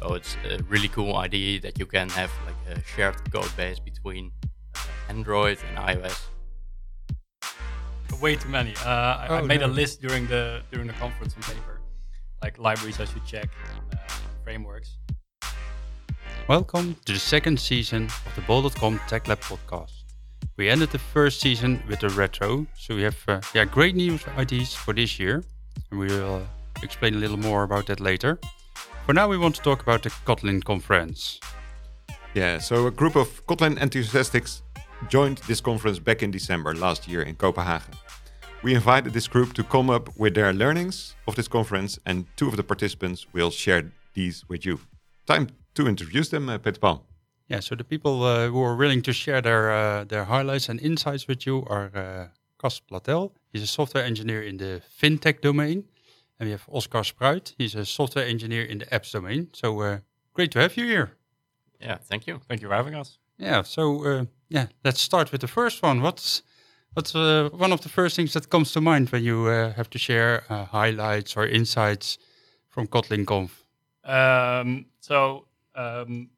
So it's a really cool idea that you can have like a shared code base between uh, Android and iOS. Way too many. Uh, I, I Oh, made a list during the during the conference on paper, like libraries I should check, and, uh, frameworks. Welcome to the second season of the Bol.com Tech Lab podcast. We ended the first season with a retro, so we have uh, yeah great news ideas for this year, and we will uh, explain a little more about that later. For now, we want to talk about the Kotlin conference. Yeah, so a group of Kotlin enthusiasts joined this conference back in December last year in Copenhagen. We invited this group to come up with their learnings of this conference, and two of the participants will share these with you. Time to introduce them, uh, Peter Pan. Yeah, so the people uh, who are willing to share their uh, their highlights and insights with you are uh, Cas Plattel. He's a software engineer in the fintech domain, and we have Oscar Spruit. He's a software engineer in the apps domain. So uh, great to have you here. Yeah, thank you. Thank you for having us. Yeah. So uh, yeah, let's start with the first one. What's what's uh, one of the first things that comes to mind when you uh, have to share uh, highlights or insights from Kotlin Conf? Um, so um,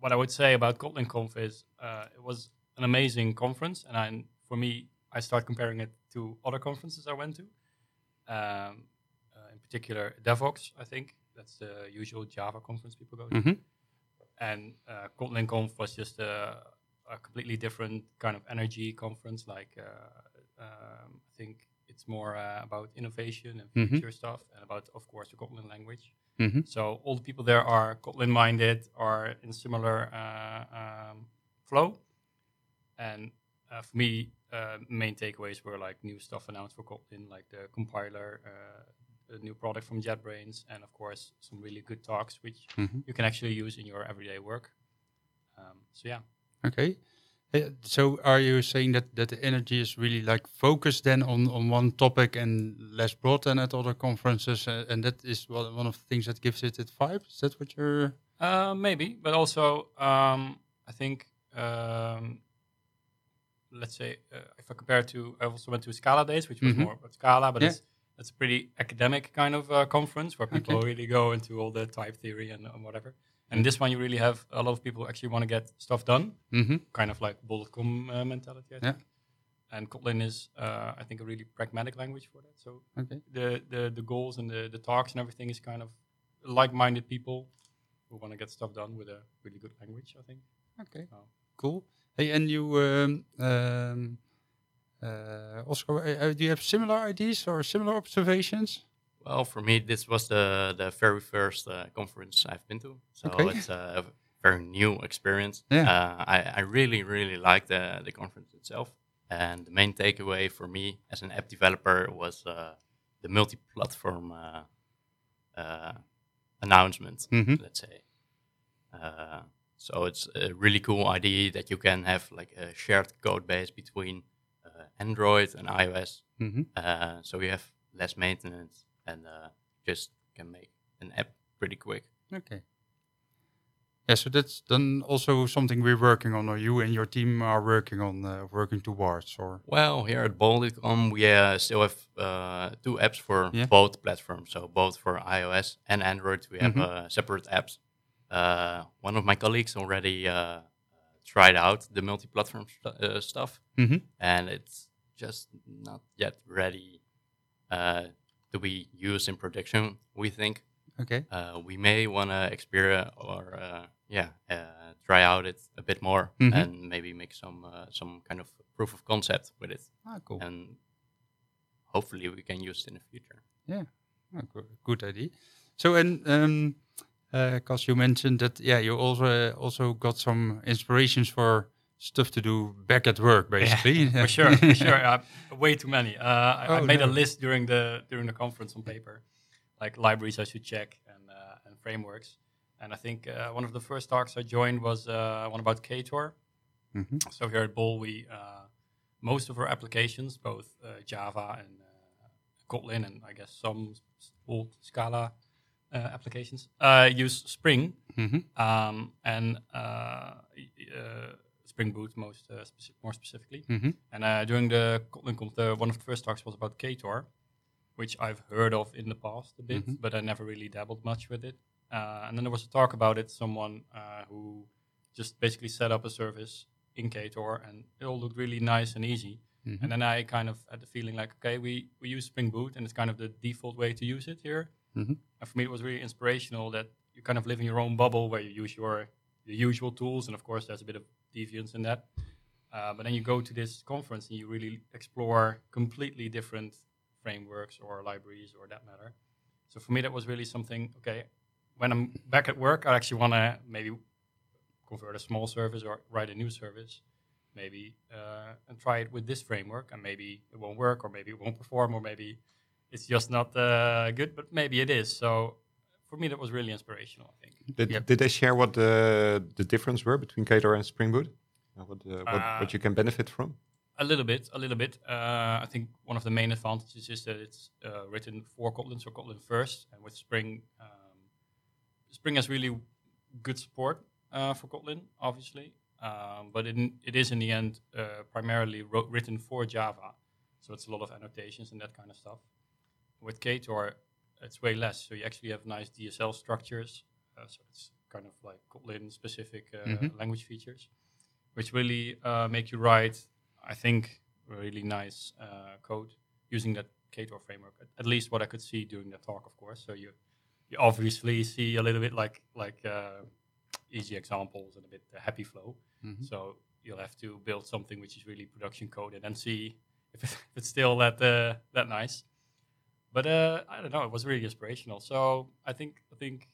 what I would say about Kotlin Conf is uh, it was an amazing conference, and I, for me, I start comparing it to other conferences I went to. Um, particular, Devoxx, I think that's the usual Java conference people go to, hmm and uh, Kotlin Conf was just a, a completely different kind of energy conference. Like uh, um, I think it's more uh, about innovation and Mhm. future stuff, and about, of course, the Kotlin language. hmm So all the people there are Kotlin minded, are in similar uh, um, flow. And uh, for me, uh, main takeaways were like new stuff announced for Kotlin, like the compiler, uh, a new product from JetBrains, and of course some really good talks which hmm you can actually use in your everyday work. Um, so yeah, Okay. Uh, So are you saying that, that the energy is really like focused then on, on one topic and less broad than at other conferences? Uh, and that is one, one of the things that gives it its vibe? Is that what you're... uh, maybe, but also um, I think um, let's say uh, if I compare it to, I also went to Scala Days, which was Mhm. more about Scala, but Yeah. it's it's a pretty academic kind of uh, conference where people Okay. really go into all the type theory and, and whatever. And this one, you really have a lot of people who actually want to get stuff done, Mm-hmm. kind of like bol.com uh, mentality. I Yeah. think. And Kotlin is, uh, I think, a really pragmatic language for that. So Okay. the the the goals and the the talks and everything is kind of like-minded people who want to get stuff done with a really good language. I think. Okay. Oh. Cool. Hey, and you, um, um, uh, Oscar, do you have similar ideas or similar observations? Well, for me, this was the the very first uh, conference I've been to, so Okay. it's a very new experience. Yeah. Uh, I, I really, really liked the the conference itself, and the main takeaway for me as an app developer was uh, the multi-platform uh, uh, announcement. Mhm. Let's say. Uh, so it's a really cool idea that you can have like a shared code base between Android and iOS. Mm-hmm. Uh, so we have less maintenance and uh, just can make an app pretty quick. Okay. Yeah, so that's then also something we're working on, or you and your team are working on, uh, working towards, or Well, here at Bol.com, we uh, still have uh, two apps for Yeah. both platforms. So both for iOS and Android, we have Mhm. uh, separate apps. Uh, one of my colleagues already uh, tried out the multi-platform st- uh, stuff, Mhm. and it's just not yet ready uh, to be used in production. We think okay. uh, we may want to experience or uh, yeah uh, try out it a bit more Mhm. and maybe make some uh, some kind of proof of concept with it Ah, cool. and hopefully we can use it in the future Ah, good, good idea. So, and um, because you mentioned that, yeah, you also also got some inspirations for stuff to do back at work, basically. for sure, for sure. Uh, way too many. Uh, I, I Oh, made a list during the during the conference on paper, like libraries I should check and uh, and frameworks. And I think uh, one of the first talks I joined was uh, one about Ktor. Mhm. So here at Bol, we uh, most of our applications, both uh, Java and uh, Kotlin, and I guess some old Scala uh, applications, uh, use Spring Mhm. um, and uh, uh, Spring Boot most uh, speci- more specifically. Mhm. And uh, during the Kotlin Conf, one of the first talks was about Ktor, which I've heard of in the past a bit, Mhm. but I never really dabbled much with it. Uh, and then there was a talk about it. Someone uh, who just basically set up a service in Ktor, and it all looked really nice and easy. Mhm. And then I kind of had the feeling like, okay, we, we use Spring Boot, and it's kind of the default way to use it here. Mhm. And for me, it was really inspirational that you kind of live in your own bubble where you use your usual tools, and of course, there's a bit of deviance in that. Uh, but then you go to this conference and you really explore completely different frameworks or libraries or that matter. So for me, that was really something. Okay, when I'm back at work, I actually want to maybe convert a small service or write a new service, maybe uh, and try it with this framework, and maybe it won't work, or maybe it won't perform, or maybe it's just not uh, good, but maybe it is. So for me, that was really inspirational. I think. Did, Yep. did they share what the the difference were between Ktor and Spring Boot? Uh, what, uh, what Uh, what you can benefit from? A little bit, a little bit. Uh, I think one of the main advantages is that it's uh, written for Kotlin, so Kotlin first, and with Spring, um, Spring has really good support uh, for Kotlin, obviously, um, but it, it is in the end uh, primarily written for Java, so it's a lot of annotations and that kind of stuff. With Ktor, it's way less, so you actually have nice DSL structures, uh, so it's kind of like Kotlin-specific uh, Mhm. language features, which really uh, make you write I think, really nice uh, code using that Ktor framework. At, at least what I could see during the talk, of course. So you you obviously see a little bit like like uh, easy examples and a bit happy flow. Mhm. So you'll have to build something which is really production code and then see if, it, if it's still that uh, that nice. But uh, I don't know. It was really inspirational. So I think I think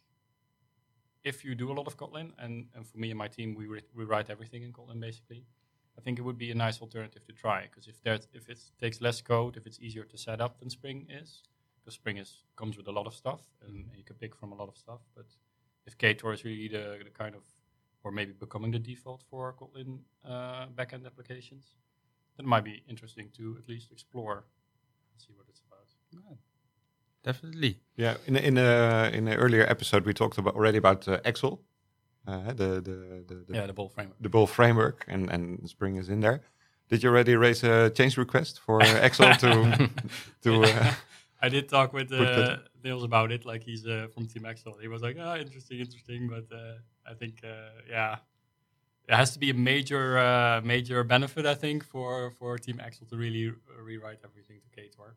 if you do a lot of Kotlin, and, and for me and my team, we, re- we write everything in Kotlin basically. I think it would be a nice alternative to try because if there's if it takes less code, if it's easier to set up than Spring is, because Spring is comes with a lot of stuff and you can pick from a lot of stuff. But if Ktor is really the, the kind of or maybe becoming the default for Kotlin uh, backend applications, then it might be interesting to at least explore and see what it's about. Definitely. Yeah, in in a, in an earlier episode we talked about already about uh, Excel, uh, the the the, the, yeah, the bol framework. the Bol framework, and and Spring is in there. Did you already raise a change request for Excel to to? Uh, I did talk with uh, Niels about it. Like he's uh, from Team Excel. He was like, "Ah, interesting, interesting." But uh, I think, uh, yeah, it has to be a major, uh, major benefit. I think for for Team Excel to really uh, rewrite everything to Ktor.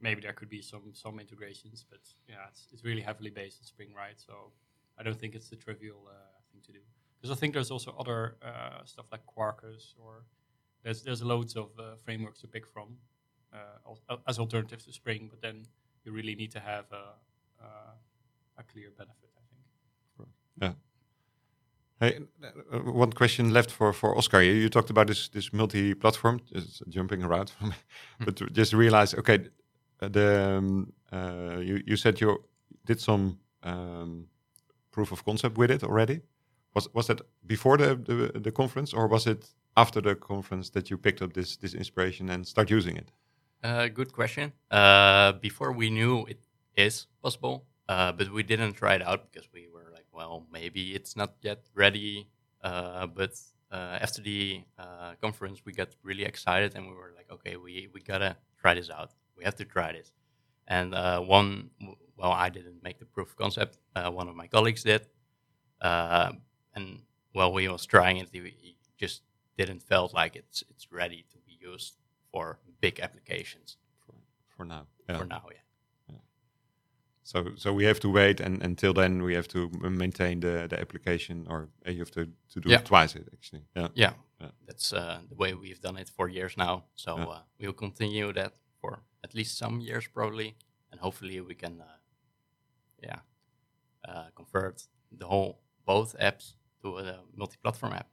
Maybe there could be some some integrations, but yeah, it's, it's really heavily based on Spring, right? So I don't think it's the trivial uh, thing to do. Because I think there's also other uh, stuff like Quarkus or there's there's loads of uh, frameworks to pick from uh, al- as alternatives to Spring, but then you really need to have a, uh, a clear benefit, I think. Yeah. Hey, uh, one question left for, for Oscar. You, you talked about this this multi-platform, just jumping around, but just realize, okay, the um, uh, you you said you did some um, proof of concept with it already. Was was that before the, the the conference, or was it after the conference that you picked up this this inspiration and start using it? Uh, good question. Uh, before we knew it is possible, uh, but we didn't try it out because we were like, well, maybe it's not yet ready. Uh, but uh, after the uh, conference, we got really excited and we were like, okay, we, we gotta try this out. We have to try this. And uh, one, well, I didn't make the proof of concept. Uh, one of my colleagues did. Uh, and while we was trying it, he just didn't felt like it's it's ready to be used for big applications For now, yeah. for now. Yeah. So so we have to wait, and until then we have to maintain the the application, or uh, you have to to do Yeah. it twice. It actually, yeah. Yeah, that's uh, the way we've done it for years now. So uh, we'll continue that for at least some years, probably, and hopefully we can, uh, yeah, uh, convert the whole both apps to a multi-platform app.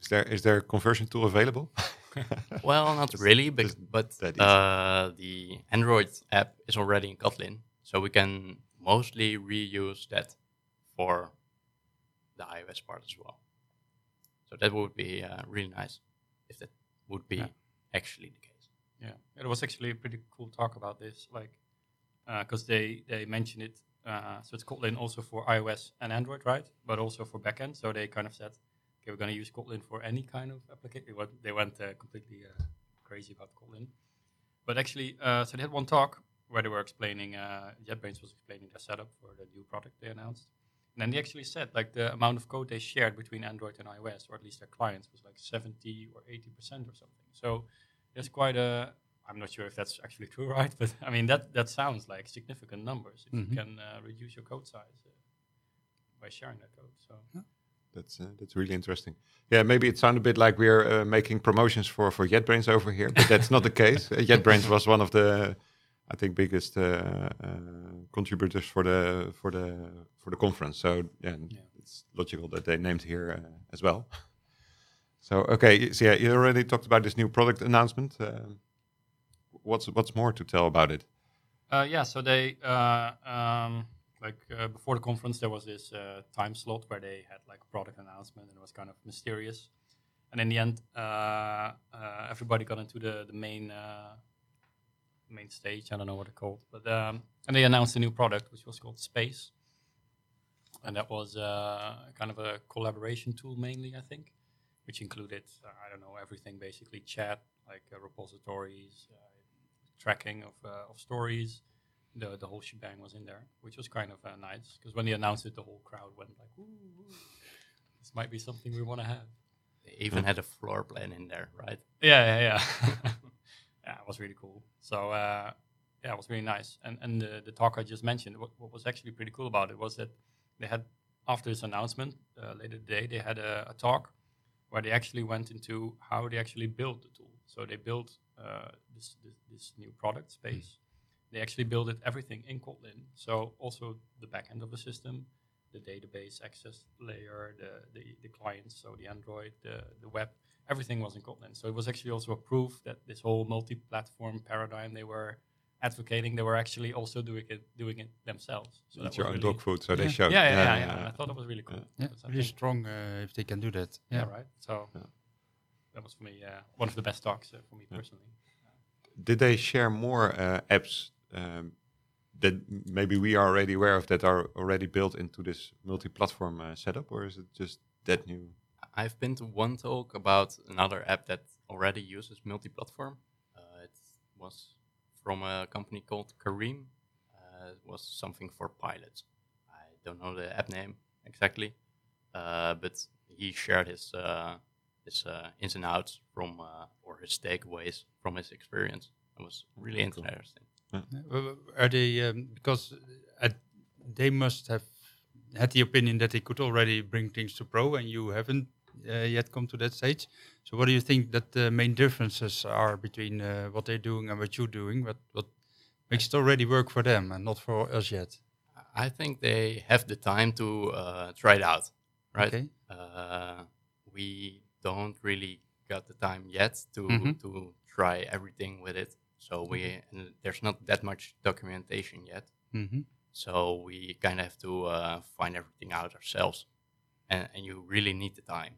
Is there is there a conversion tool available? Well, not It's really, but, but uh, the Android app is already in Kotlin, so we can mostly reuse that for the iOS part as well. So that would be uh, really nice if that would be Yeah. actually the case. Yeah, it was actually a pretty cool talk about this, like because they they mentioned it. Uh, so it's Kotlin also for iOS and Android, right? But also for backend. So they kind of said, okay, we're going to use Kotlin for any kind of application. They went, uh, completely uh, crazy about Kotlin. But actually, uh, so they had one talk where they were explaining, uh, JetBrains was explaining their setup for the new product they announced. And then they actually said like the amount of code they shared between Android and iOS, or at least their clients, was like 70 or 80 percent or something. So there's quite a. I'm not sure if that's actually true, right? But I mean that that sounds like significant numbers if Mhm. you can uh, reduce your code size uh, by sharing that code. So That's uh, that's really interesting. Yeah, maybe it sounded a bit like we're uh, making promotions for for JetBrains over here, but that's not the case. Uh, JetBrains was one of the, I think, biggest uh, uh, contributors for the for the for the conference. So yeah, Yeah. it's logical that they named here uh, as well. So okay, so yeah, you already talked about this new product announcement. Um, what's what's more to tell about it? Uh, yeah, so they uh, um, like uh, before the conference there was this uh, time slot where they had like a product announcement and it was kind of mysterious, and in the end uh, uh, everybody got into the the main uh, main stage. I don't know what it's called, but um, and they announced a new product which was called Space, and that was uh, kind of a collaboration tool mainly, I think, which included uh, I don't know everything basically chat like uh, repositories. Uh, tracking of, uh, of stories. The the whole shebang was in there, which was kind of uh, nice because when they announced it, the whole crowd went like, "Ooh, ooh, this might be something we want to have." They even had a floor plan in there, right? Yeah, yeah, yeah. yeah, it was really cool. So uh, yeah, it was really nice. And and the, the talk I just mentioned, what, what was actually pretty cool about it was that they had after this announcement uh, later today, they had a, a talk where they actually went into how they actually built the tool. So they built uh, this, this this new product space. They actually built it everything in Kotlin. So also the backend of the system, the database access layer, the, the, the clients, so the Android, the, the web, everything was in Kotlin. So it was actually also a proof that this whole multi-platform paradigm they were advocating, they were actually also doing it doing it themselves. So it's that your own really- dog food, so they Yeah. showed. Yeah, yeah, yeah, yeah. I thought it was really cool. Yeah, because really strong uh, if they can do that. yeah, Yeah. right. So Yeah. that was for me uh, one of the best talks uh, for me Yeah. personally. Did they share more uh, apps um, that maybe we are already aware of that are already built into this multi-platform uh, setup, or is it just that new? I've been to one talk about another app that already uses multi-platform. Uh, it was from a company called Kareem. Uh, it was something for pilots. I don't know the app name exactly, uh, but he shared his uh, his uh, ins and outs from uh, or his takeaways from his experience. It was really Cool. interesting. Uh, w- Are they um, because uh, they must have had the opinion that they could already bring things to pro, and you haven't uh, yet come to that stage. So, what do you think that the main differences are between uh, what they're doing and what you're doing? What what makes it already work for them and not for us yet? I think they have the time to uh, try it out, right? Okay. uh, we don't really got the time yet to Mhm. to try everything with it. So we and there's not that much documentation yet. hmm So we kind of have to uh, find everything out ourselves, and, and you really need the time.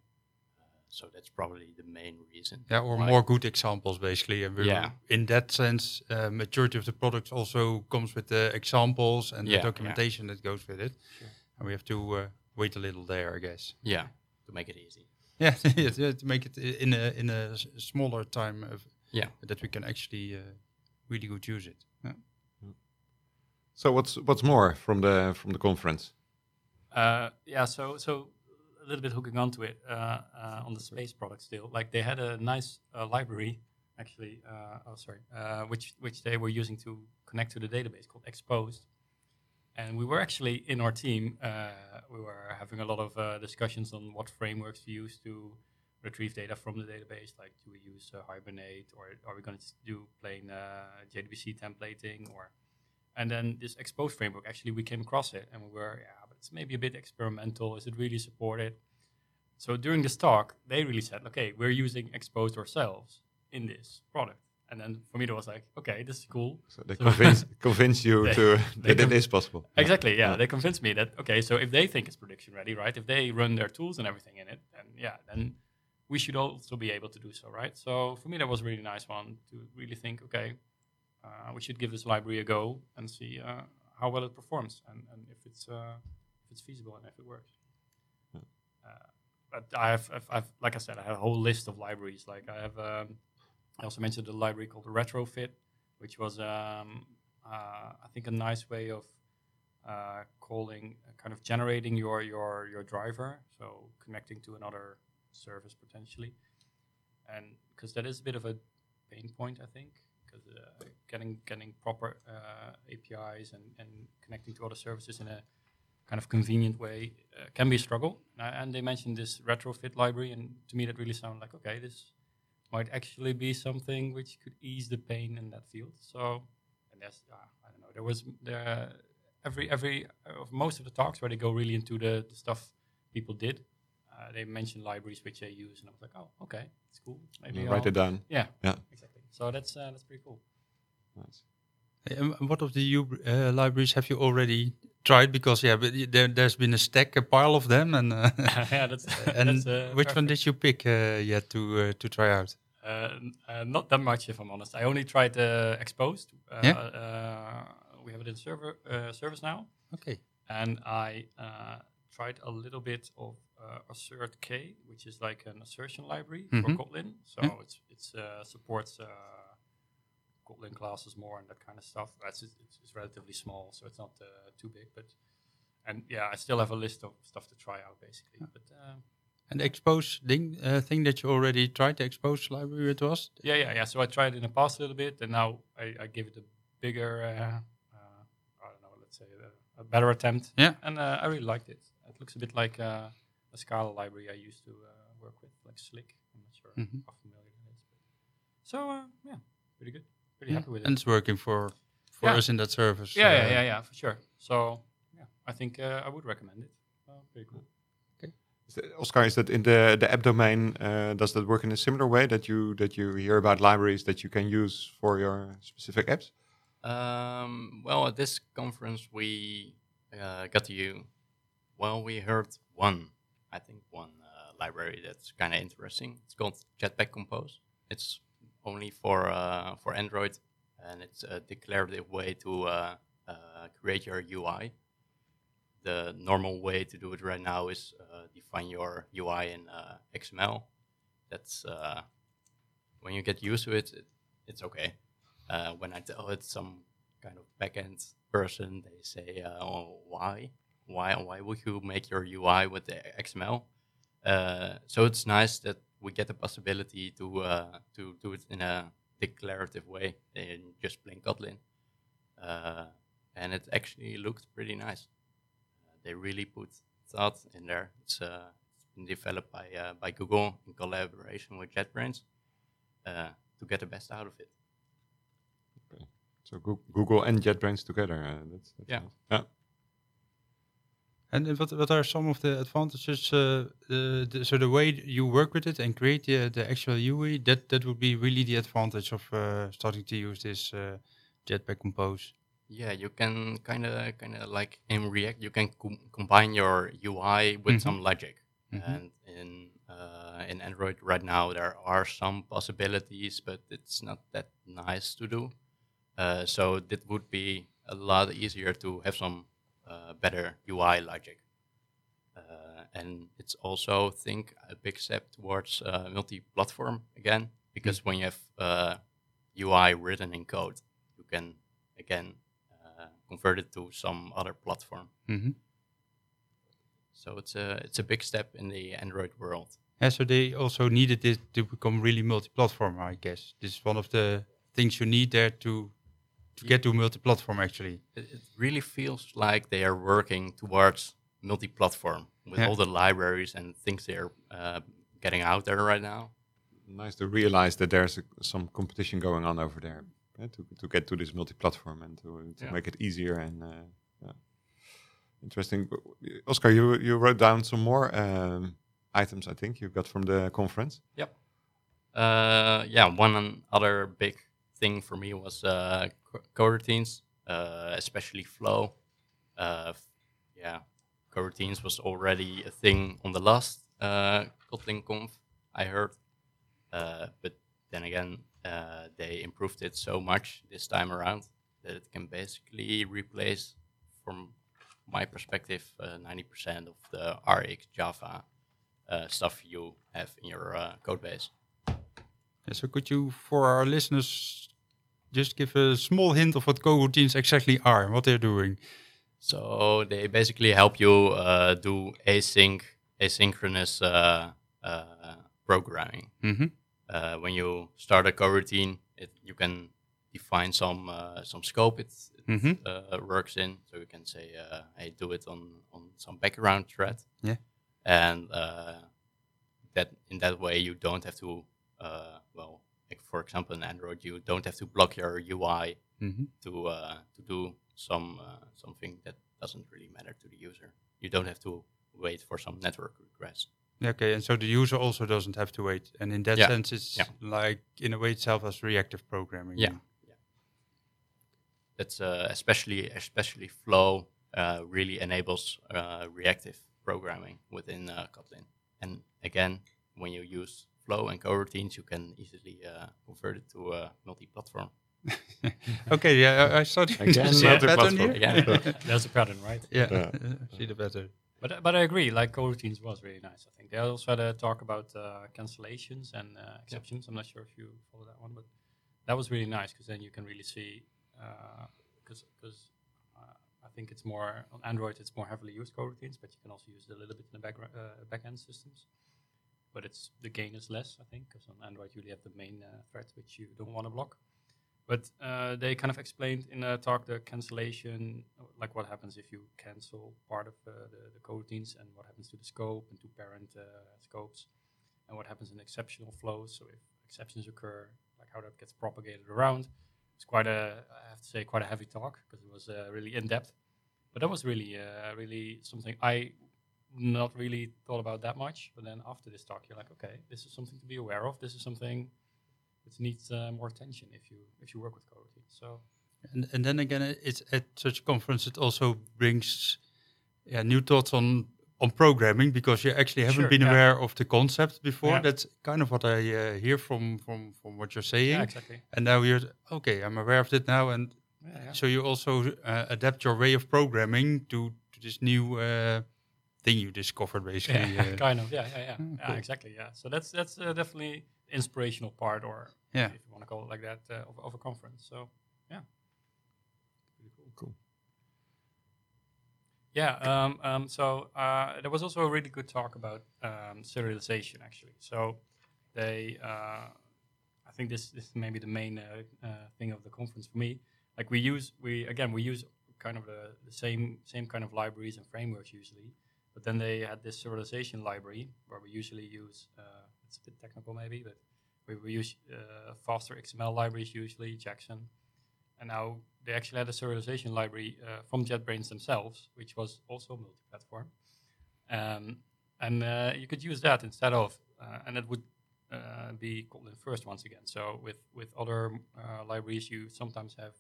Uh, so that's probably the main reason. Yeah, or more good examples, basically. And we're Yeah. in that sense, uh, majority of the products also comes with the examples and Yeah, the yeah. documentation that goes with it. Sure. And we have to uh, wait a little there, I guess. Yeah, to make it easy. Yeah, yeah, to make it in a in a s- smaller time of Yeah. that we can actually uh, really good use it. Yeah. So what's what's more from the from the conference? Uh, yeah, so so a little bit hooking onto it uh, uh, on the space product still. Like they had a nice uh, library actually. Uh, oh, sorry, uh, which which they were using to connect to the database called Exposed. And we were actually in our team. Uh, we were having a lot of uh, discussions on what frameworks to use to retrieve data from the database. Like, do we use uh, Hibernate, or are we going to do plain uh, JDBC templating, or and then this exposed framework, actually, we came across it and we were, yeah, it's maybe a bit experimental. Is it really supported? So during this talk, they really said, okay, we're using exposed ourselves in this product. And then for me, it was like, okay, this is cool. So they So- convince convince you They- to they that it con- possible. Exactly, yeah. Yeah. They convinced me that, okay, so if they think it's prediction ready, right? If they run their tools and everything in it, then yeah, then we should also be able to do so, right? So for me, that was a really nice one to really think, okay, uh, we should give this library a go and see uh, how well it performs and, and if it's uh, it's feasible and if it works. Yeah. Uh, but I have, I've, I've, like I said, I have a whole list of libraries. Like I have, um, I also mentioned the library called Retrofit, which was, um, uh, I think, a nice way of uh, calling, uh, kind of generating your your your driver, so connecting to another service potentially, and because that is a bit of a pain point, I think, because uh, getting getting proper uh, APIs and and connecting to other services in a kind of convenient way uh, can be a struggle. Uh, and they mentioned this retrofit library, and to me that really sounded like okay, this might actually be something which could ease the pain in that field. So, and there's uh, I don't know, there was there every every uh, of most of the talks where they go really into the, the stuff people did. Uh, they mentioned libraries which they use, and I was like, oh, okay, it's cool. Maybe You write it down. Yeah, Yeah. exactly. So that's uh, that's pretty cool. Nice. Um, what of the U uh, libraries have you already tried? Because yeah, but there, there's been a stack, a pile of them, and uh, yeah, that's and that's, uh, which one did you pick uh, yet to uh, to try out? Uh, uh, not that much, if I'm honest. I only tried uh, Exposed. Uh, Yeah. uh, we have it in server uh, service now, Okay. and I uh, tried a little bit of uh, AssertK, which is like an assertion library Mhm. for Kotlin. So Yeah. it's it's uh, supports uh, Kotlin classes more and that kind of stuff. That's it's, it's relatively small, so it's not uh, too big. But and yeah, I still have a list of stuff to try out, basically. But uh, And the expose thing, uh, thing that you already tried, the expose library it was? Yeah, yeah, yeah. So I tried it in the past a little bit, and now I, I give it a bigger, uh, uh, I don't know, let's say a, a better attempt. Yeah. And uh, I really liked it. It looks a bit like uh, a Scala library I used to uh, work with, like Slick. I'm not sure Mhm. how familiar it is. But so uh, yeah, pretty good. Pretty Yeah. happy with it. And it's working for for Yeah. us in that service. Yeah, yeah, uh, yeah, yeah, for sure. So yeah, I think uh, I would recommend it. Uh, pretty cool. Is that- Oscar, is that in the the app domain? Uh, does that work in a similar way that you that you hear about libraries that you can use for your specific apps? Um, well, at this conference, we uh, got to you. Well, we heard one, I think, one uh, library that's kind of interesting. It's called Jetpack Compose. It's only for uh, for Android, and it's a declarative way to uh, uh, create your UI. The normal way to do it right now is uh, define your UI in uh, XML. That's when you get used to it, it it's okay when I tell it some kind of backend person, they say, "Oh, why? Why? Why would you make your UI with the XML?" Uh, so it's nice that we get the possibility to uh, to do it in a declarative way in just plain Kotlin, uh, and it actually looked pretty nice. Uh, they really put thought in there. It's, uh, it's been developed by uh, by Google in collaboration with JetBrains uh, to get the best out of it. Okay. So Google and JetBrains together. Uh, that's, that's Yeah. nice. Yeah. And uh, what what are some of the advantages? Uh, the, the, so the way you work with it and create the, the actual UI, that that would be really the advantage of uh, starting to use this uh, Jetpack Compose. Yeah, you can kind of kind of like in React, you can com- combine your UI with Mhm. some logic. Mhm. And in uh, in Android right now, there are some possibilities, but it's not that nice to do. Uh, so it would be a lot easier to have some uh, better UI logic. Uh, and it's also, I think, a big step towards uh, multi-platform again, because when you have uh, UI written in code, you can again uh, convert it to some other platform. Mm-hmm. So it's a it's a big step in the Android world. Yeah, so they also needed it to become really multi-platform. I guess this is one of the things you need there to to get to multi-platform. Actually, It, it really feels like they are working towards multi-platform with Yeah. all the libraries and things they're uh, getting out there right now. Nice to realize that there's a, some competition going on over there yeah, to to get to this multi-platform and to, to Yeah. make it easier and uh, yeah. interesting. Oscar, you you wrote down some more um, items. I think you got from the conference. Uh, yeah, one other big thing for me was uh, co- coroutines, uh, especially Flow. Uh, yeah, coroutines was already a thing on the last uh, Kotlin Conf, I heard. Uh, but then again, uh, they improved it so much this time around that it can basically replace, from my perspective, uh, 90% of the RX Java uh, stuff you have in your uh, code base. So could you, for our listeners, just give a small hint of what coroutines exactly are and what they're doing? So they basically help you uh, do async asynchronous uh, uh, programming. Mm-hmm. Uh, when you start a coroutine, it, you can define some uh, some scope it, it Mhm. uh, works in. So you can say, uh, "Hey, do it on on some background thread." Yeah. and uh, that in that way you don't have to, uh, well, for example, in Android, you don't have to block your UI Mm-hmm. to uh, to do some uh, something that doesn't really matter to the user. You don't have to wait for some network request. Okay, and so the user also doesn't have to wait, and in that Yeah, sense, it's yeah. like in a way itself as reactive programming. Yeah. Yeah. that's uh, especially especially Flow uh, really enables uh, reactive programming within uh, Kotlin. And again, when you use Flow and coroutines, you can easily uh, convert it to a multi-platform. okay, yeah, I, I started to Again, see a multi-platform. pattern here. Again. There's a pattern, right? yeah, Yeah. uh, see the pattern. But but I agree. Like coroutines was really nice. I think they also had a talk about uh, cancellations and uh, exceptions. I'm not sure if you follow that one, but that was really nice because then you can really see because because uh, I think it's more on Android. It's more heavily used coroutines, but you can also use it a little bit in the back uh, backend systems. But it's the gain is less, I think, because on Android you really have the main uh, thread which you don't want to block. But uh, they kind of explained in the talk the cancellation, like what happens if you cancel part of uh, the, the coroutines and what happens to the scope and to parent uh, scopes, and what happens in exceptional flows. So if exceptions occur, like how that gets propagated around. It's quite a, I have to say, quite a heavy talk because it was uh, really in depth. But that was really, really something I not really thought about that much. But then after this talk, you're like, okay, this is something to be aware of. This is something which needs uh, more attention if you if you work with coroutines. So And, and then again, it's at such a conference, it also brings yeah, new thoughts on on programming because you actually haven't Sure, been yeah. aware of the concept before. Yeah. That's kind of what I uh, hear from, from, from what you're saying. yeah, exactly. And now you're, okay, I'm aware of it now. And so you also uh, adapt your way of programming to, to this new uh, thing you discovered, basically. yeah, uh, kind of. Yeah, yeah, yeah. Mm, yeah exactly. Yeah. So that's that's uh, definitely inspirational part, or Yeah. if you want to call it like that, uh, of, of a conference. So yeah, pretty cool. Cool. Yeah. Um, um, so uh, there was also a really good talk about um, serialization, actually. So they, uh, I think this, this is maybe the main uh, uh, thing of the conference for me. Like we use, we again, we use kind of the, the same same kind of libraries and frameworks usually, but then they had this serialization library where we usually use. Uh, it's a bit technical maybe, but we, we use uh, faster XML libraries usually, Jackson, and now they actually had a serialization library uh, from JetBrains themselves, which was also multi-platform, um, and uh, you could use that instead of, uh, and it would uh, be Kotlin first once again. So with with other uh, libraries, you sometimes have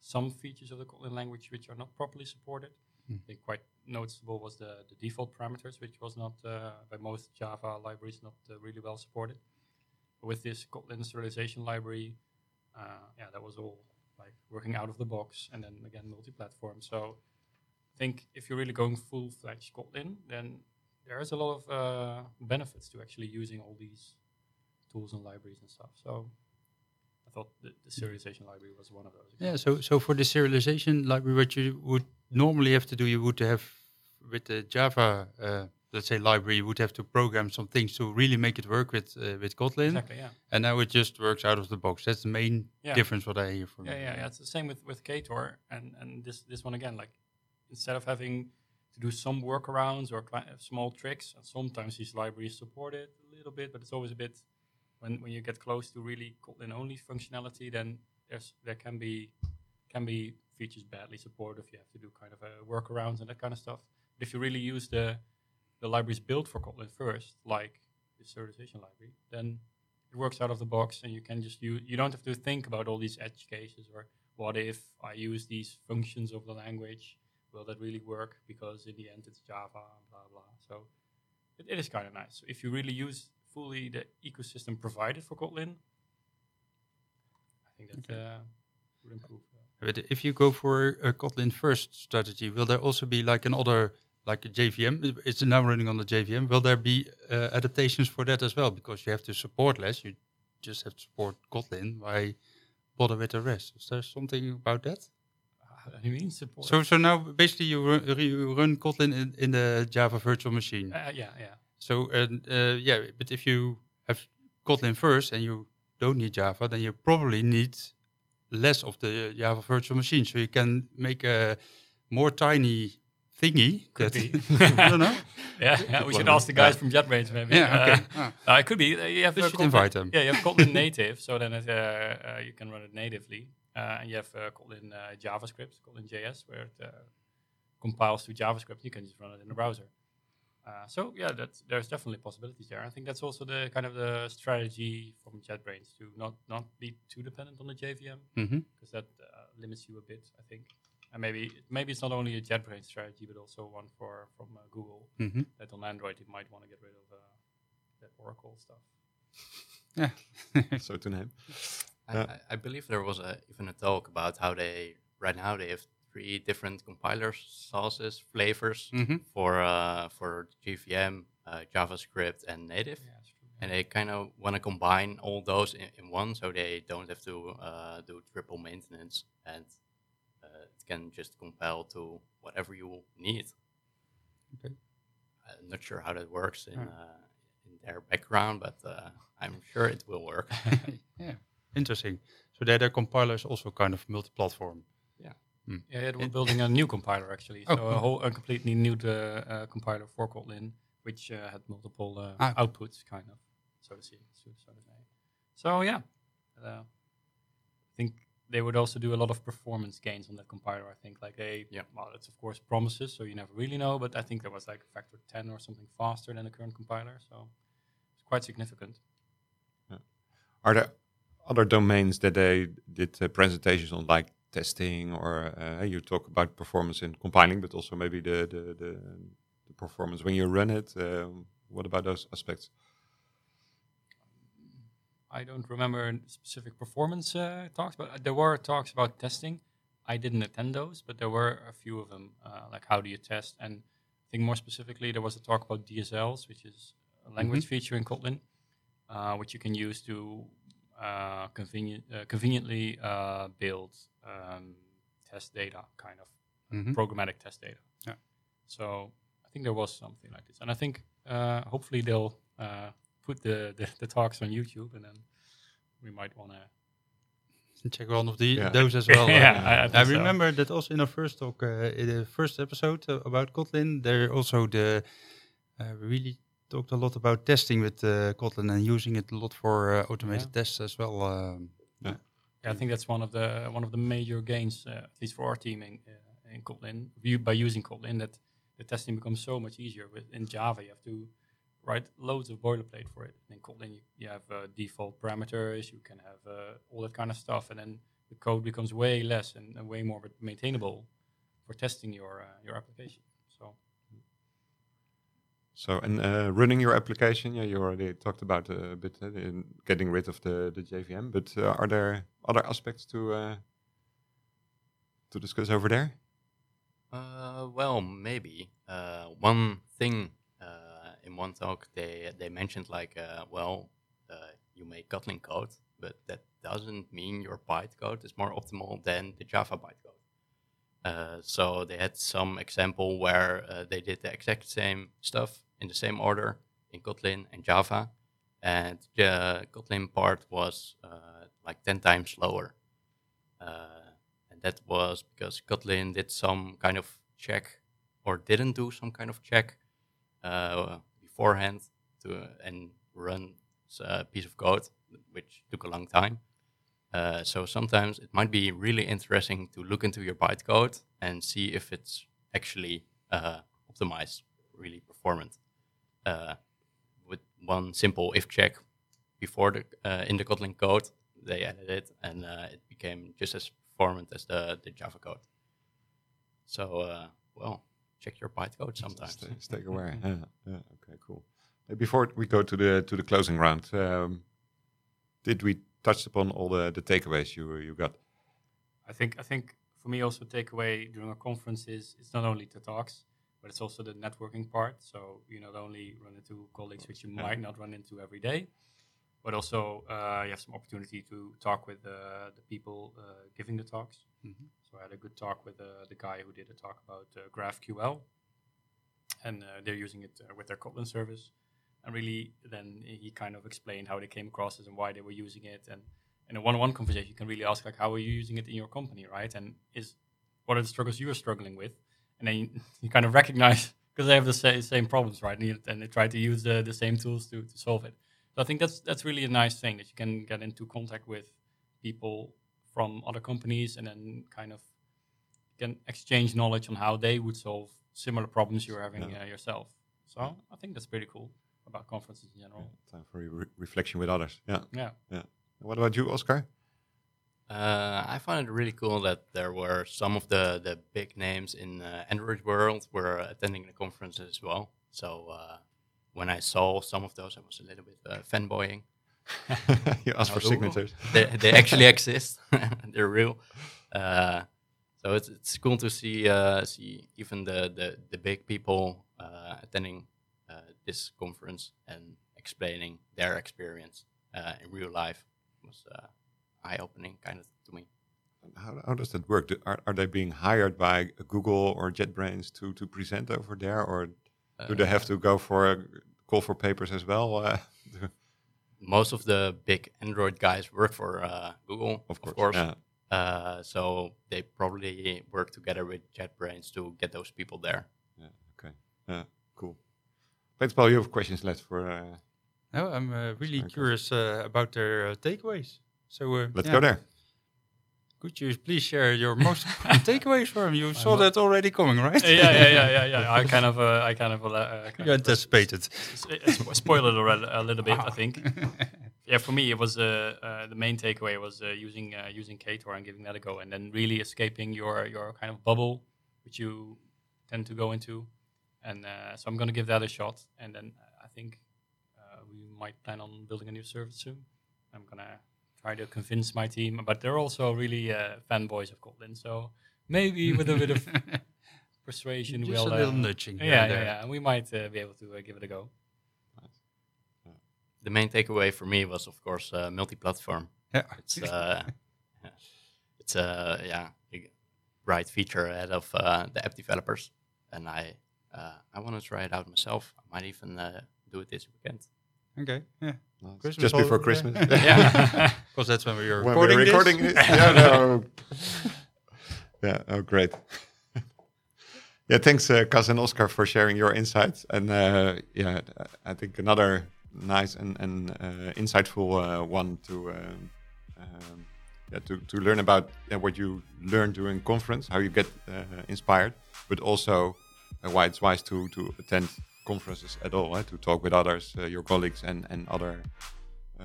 some features of the Kotlin language which are not properly supported. I think quite noticeable was the, the default parameters, which was not uh, by most Java libraries not uh, really well supported. But with this Kotlin serialization library, uh, yeah, that was all like working out of the box, and then again multi-platform. So I think if you're really going full-fledged Kotlin, then there is a lot of uh, benefits to actually using all these tools and libraries and stuff. So I thought the, the serialization library was one of those. Yeah, so so for the serialization library, what you would normally have to do, you would have with the Java, uh, let's say library, you would have to program some things to really make it work with uh, with Kotlin, exactly, yeah. and now it just works out of the box. That's the main Yeah. difference what I hear from Yeah, you. yeah, yeah. It's the same with with Ktor, and and this this one again. Like instead of having to do some workarounds or small tricks, and sometimes these libraries support it a little bit, but it's always a bit when when you get close to really Kotlin only functionality, then there's there can be can be features badly supported if you have to do kind of a workarounds and that kind of stuff. But if you really use the the libraries built for Kotlin first, like the serialization library, then it works out of the box and you can just use you don't have to think about all these edge cases or what if I use these functions of the language? Will that really work? Because in the end it's Java blah blah. So it, it is kind of nice. So if you really use fully the ecosystem provided for Kotlin I think that Okay. uh, would improve But if you go for a Kotlin first strategy, will there also be like another, like a JVM? It's now running on the JVM. Will there be uh, adaptations for that as well? Because you have to support less. You just have to support Kotlin. Why bother with the rest? Is there something about that? Do you mean support? So so now basically you run, you run Kotlin in, in the Java virtual machine. uh, yeah, yeah. So and uh, yeah, but if you have Kotlin first and you don't need Java, then you probably need less of the Java virtual machine. So you can make a more tiny thingy. Could that- be. I don't know. Yeah, yeah, we should ask the guys from JetBrains maybe. Yeah, okay. Uh, Ah, uh, it could be. Uh, you have We should Kotlin- invite them. Yeah, you have Kotlin native, so then it, uh, uh, you can run it natively, uh, and you have uh, Kotlin uh, JavaScript, Kotlin JS, where it uh, compiles to JavaScript. You can just run it in the browser. Uh, so yeah, that's, there's definitely possibilities there. I think that's also the kind of the strategy from JetBrains to not not be too dependent on the JVM because that uh, limits you a bit, I think. And maybe maybe it's not only a JetBrains strategy, but also one for from uh, Google Mhm. that on Android you might want to get rid of uh, that Oracle stuff. Yeah. so to name. I, Yeah. I, I believe there was a, even a talk about how they right now they have three different compilers, sauces, flavors Mhm. for uh, for JVM, uh, JavaScript, and native, Yeah, true. and they kind of want to combine all those in, in one, so they don't have to uh, do triple maintenance, and uh, it can just compile to whatever you need. Okay. I'm not sure how that works in uh, in their background, but uh, I'm sure it will work. yeah, interesting. So there, their compiler is also kind of multi-platform. Yeah, yeah, we're building a new compiler actually. Oh, so a whole, a completely new uh, uh, compiler for Kotlin, which uh, had multiple uh, Ah. outputs, kind of, so to see, so, so to say. So yeah, uh, I think they would also do a lot of performance gains on that compiler. I think like they, Yeah. well, it's of course promises, so you never really know, but I think there was like a factor ten or something faster than the current compiler, so it's quite significant. Are there other domains that they did uh, presentations on, like testing, or uh, you talk about performance in compiling, but also maybe the the the, the performance when you run it? Um, what about those aspects? I don't remember specific performance uh, talks, but uh, there were talks about testing. I didn't attend those, but there were a few of them, uh, like how do you test? And I think more specifically, there was a talk about DSLs, which is a language feature in Kotlin, uh, which you can use to uh, convenient, uh, conveniently uh, build um, test data, kind of Mhm. programmatic test data. Yeah. So I think there was something like this, and I think uh, hopefully they'll uh, put the, the the talks on YouTube, and then we might want to. Check one of the Yeah. those as well. Yeah, Uh, I- I I, think so. remember that also in our first talk, uh, in the first episode uh, about Kotlin, there also the uh, we really talked a lot about testing with uh, Kotlin and using it a lot for uh, automated Yeah. tests as well. Um, Yeah, I think that's one of the one of the major gains, uh, at least for our team in, uh, in Kotlin, by using Kotlin, that the testing becomes so much easier. With in Java, you have to write loads of boilerplate for it. In Kotlin, you, you have uh, default parameters, you can have uh, all that kind of stuff, and then the code becomes way less and, and way more maintainable for testing your uh, your application. So and uh, running your application, yeah, you already talked about uh, a bit uh, in getting rid of the, the JVM, but uh, are there other aspects to uh, to discuss over there? Uh, well, maybe one thing in one talk they they mentioned like, well, you make Kotlin code, but that doesn't mean your bytecode is more optimal than the Java bytecode. Uh, so they had some example where uh, they did the exact same stuff in the same order in Kotlin and Java, and the Kotlin part was uh, like ten times slower. Uh, and that was because Kotlin did some kind of check or didn't do some kind of check uh, beforehand to and run a piece of code, which took a long time. Uh, so sometimes it might be really interesting to look into your bytecode and see if it's actually uh, optimized, really performant. Uh, with one simple if check before the uh, in the Kotlin code, they added it, and uh, it became just as performant as the, the Java code. So, uh, well, check your bytecode sometimes. Stay, stay aware. yeah, yeah. Okay, cool. Before we go to the to the closing round, um, did we touch upon all the, the takeaways you you got? I think I think for me also takeaway during a conference is it's not only the talks, but it's also the networking part. So you not only run into colleagues which you Yeah. might not run into every day, but also uh, you have some opportunity to talk with uh, the people uh, giving the talks. Mhm. So I had a good talk with uh, the guy who did a talk about uh, GraphQL, and uh, they're using it uh, with their Kotlin service. And really, then he kind of explained how they came across it and why they were using it. And in a one-on-one conversation, you can really ask like, how are you using it in your company, right? And is what are the struggles you are struggling with? And then you, you kind of recognize because they have the sa- same problems, right? And, you, and they try to use the, the same tools to, to solve it. So I think that's that's really a nice thing that you can get into contact with people from other companies and then kind of can exchange knowledge on how they would solve similar problems you're having Yeah. uh, yourself. So I think that's pretty cool about conferences in general. Time for re- reflection with others. Yeah. Yeah. Yeah. What about you, Oscar? Uh, I found it really cool that there were some of the, the big names in uh, Android world were attending the conference as well. So uh, when I saw some of those, I was a little bit uh, fanboying. you asked for signatures. They, they actually exist. They're real. Uh, so it's, it's cool to see uh, see even the, the, the big people uh, attending uh, this conference and explaining their experience uh, in real life. It was uh, eye opening kind of to me. How, how does that work? Do, are, are they being hired by Google or JetBrains to, to present over there, or do they have Uh, to go for a call for papers as well? Uh, most of the big Android guys work for uh, Google, of course. Yeah. Uh, so they probably work together with JetBrains to get those people there. Yeah. Okay. Cool. Thanks, Paul. You have questions left for. Uh, No, I'm uh, really curious uh, about their uh, takeaways. So uh, let's yeah, go there. Could you please share your most takeaways for him? You saw that already coming, right? yeah, yeah, yeah, yeah, yeah. I kind of, uh, I kind of, uh, uh, kind You of anticipated. s- s- spoil it already a little bit. I think. yeah, for me, it was uh, uh, the main takeaway was uh, using uh, using Ktor and giving that a go, and then really escaping your your kind of bubble, which you tend to go into. And uh, so I'm going to give that a shot, and then uh, I think uh, we might plan on building a new service soon. I'm gonna try to convince my team, but they're also really uh, fanboys of Kotlin, so maybe with a bit of persuasion, Just we'll a little uh, nudging. yeah, yeah, there. yeah, we might uh, be able to uh, give it a go. The main takeaway for me was, of course, uh, multi-platform. Yeah. It's uh, it's a yeah bright feature ahead of uh, the app developers, and I uh, I want to try it out myself. I might even uh, do it this weekend. Okay. Yeah. Nice. Christmas Just before holiday. Christmas. Yeah. Because that's when we were When recording we're this. recording this. yeah, no. yeah, oh, great. yeah, thanks, uh, Cas and Oscar, for sharing your insights. And uh, yeah, I think another nice and, and uh, insightful uh, one to um, um, yeah, to, to learn about yeah, what you learn during conference, how you get uh, inspired, but also uh, why it's wise to, to attend conferences at all, eh, to talk with others, uh, your colleagues, and, and other uh,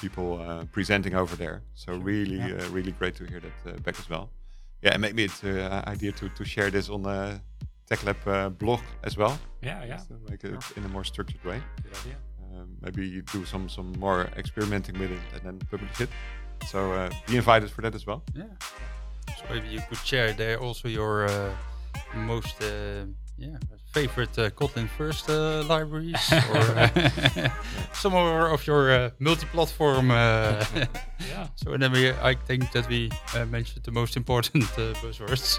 people uh, presenting over there. So really, yeah. uh, really great to hear that uh, back as well. Yeah, and maybe it's an uh, idea to, to share this on the TechLab uh, blog as well. Yeah, yeah, So make it in a more structured way. good idea. Um, maybe you do some some more experimenting with it and then publish it. So uh, be invited for that as well. Yeah. So maybe you could share there also your uh, most uh, yeah favorite uh, Kotlin first uh, libraries or uh, some of your uh, multi-platform. Uh, Yeah, so then we, I think that we uh, mentioned the most important uh, buzzwords,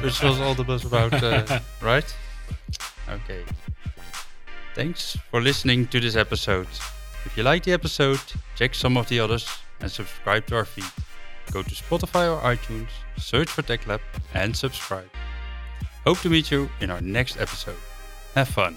which was all the buzz about, right? Okay. Thanks for listening to this episode. If you like the episode, check some of the others and subscribe to our feed. Go to Spotify or iTunes, search for TechLab and subscribe. Hope to meet you in our next episode. Have fun!